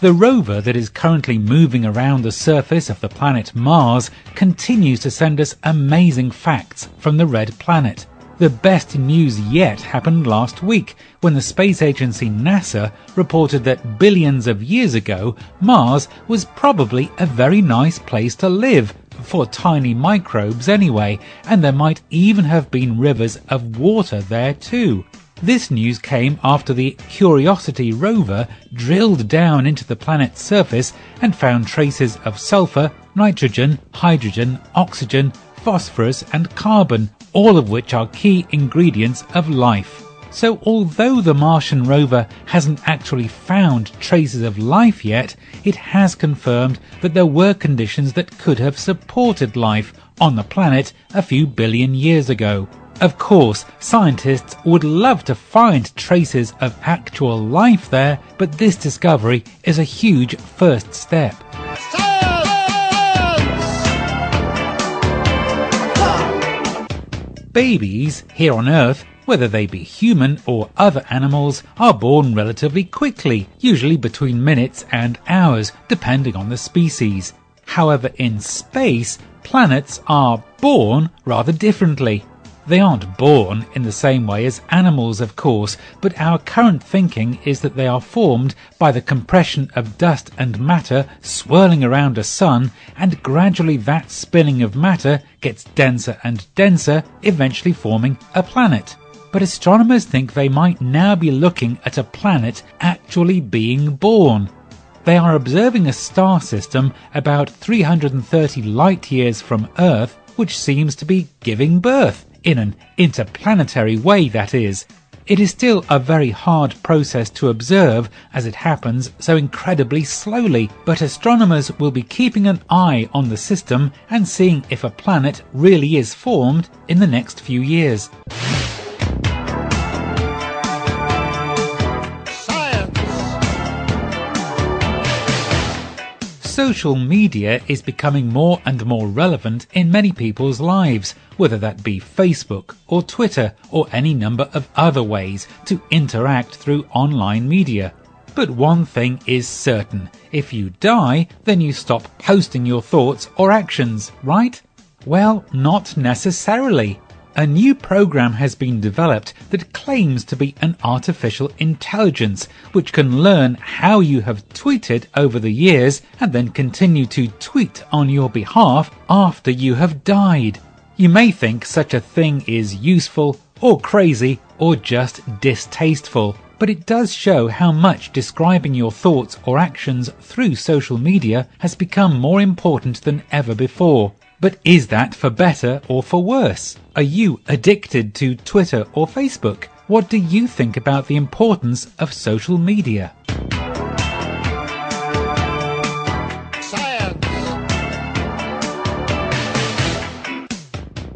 The rover that is currently moving around the surface of the planet Mars continues to send us amazing facts from the red planet. The best news yet happened last week when the space agency NASA reported that billions of years ago, Mars was probably a very nice place to live, for tiny microbes anyway, and there might even have been rivers of water there too. This news came after the Curiosity rover drilled down into the planet's surface and found traces of sulfur, nitrogen, hydrogen, oxygen, phosphorus, and carbon, all of which are key ingredients of life. So, although the Martian rover hasn't actually found traces of life yet, it has confirmed that there were conditions that could have supported life on the planet a few billion years ago. Of course, scientists would love to find traces of actual life there, but this discovery is a huge first step. Babies here on Earth, whether they be human or other animals, are born relatively quickly, usually between minutes and hours, depending on the species. However, in space, planets are born rather differently. They aren't born in the same way as animals, of course, but our current thinking is that they are formed by the compression of dust and matter swirling around a sun, and gradually that spinning of matter gets denser and denser, eventually forming a planet. But astronomers think they might now be looking at a planet actually being born. They are observing a star system about 330 light years from Earth, which seems to be giving birth in an interplanetary way, that is. It is still a very hard process to observe as it happens so incredibly slowly, but astronomers will be keeping an eye on the system and seeing if a planet really is formed in the next few years. Social media is becoming more and more relevant in many people's lives, whether that be Facebook or Twitter or any number of other ways to interact through online media. But one thing is certain if you die, then you stop posting your thoughts or actions, right? Well, not necessarily a new program has been developed that claims to be an artificial intelligence, which can learn how you have tweeted over the years and then continue to tweet on your behalf after you have died. You may think such a thing is useful, or crazy, or just distasteful, but it does show how much describing your thoughts or actions through social media has become more important than ever before. But is that for better or for worse? Are you addicted to Twitter or Facebook? What do you think about the importance of social media? Science.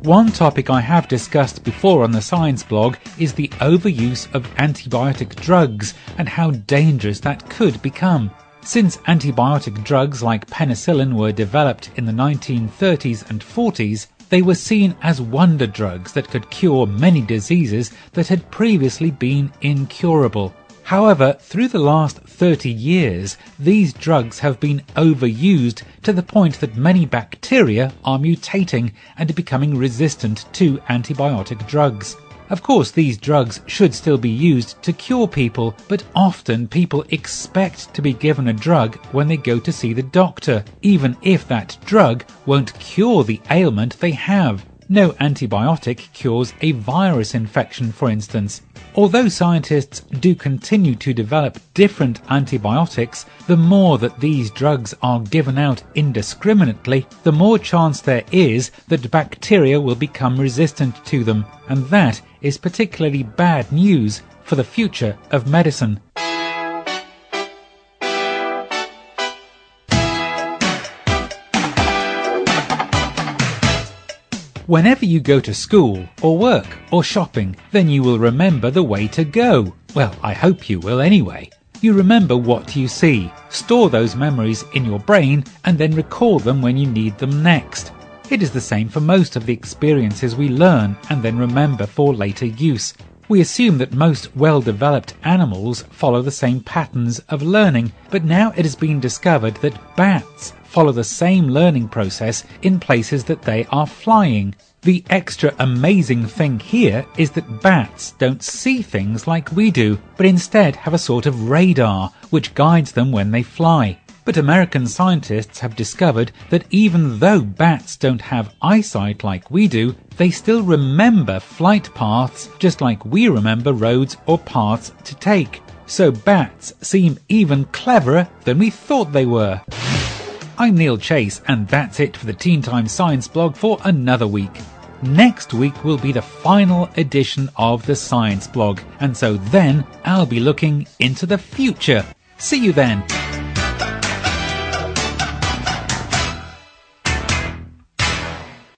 One topic I have discussed before on the science blog is the overuse of antibiotic drugs and how dangerous that could become. Since antibiotic drugs like penicillin were developed in the 1930s and 40s, they were seen as wonder drugs that could cure many diseases that had previously been incurable. However, through the last 30 years, these drugs have been overused to the point that many bacteria are mutating and becoming resistant to antibiotic drugs. Of course, these drugs should still be used to cure people, but often people expect to be given a drug when they go to see the doctor, even if that drug won't cure the ailment they have. No antibiotic cures a virus infection, for instance. Although scientists do continue to develop different antibiotics, the more that these drugs are given out indiscriminately, the more chance there is that bacteria will become resistant to them, and that is particularly bad news for the future of medicine. Whenever you go to school or work or shopping, then you will remember the way to go. Well, I hope you will anyway. You remember what you see, store those memories in your brain, and then recall them when you need them next. It is the same for most of the experiences we learn and then remember for later use. We assume that most well developed animals follow the same patterns of learning, but now it has been discovered that bats follow the same learning process in places that they are flying. The extra amazing thing here is that bats don't see things like we do, but instead have a sort of radar which guides them when they fly. But American scientists have discovered that even though bats don't have eyesight like we do, they still remember flight paths just like we remember roads or paths to take. So bats seem even cleverer than we thought they were. I'm Neil Chase, and that's it for the Teen Time Science blog for another week. Next week will be the final edition of the Science blog, and so then I'll be looking into the future. See you then!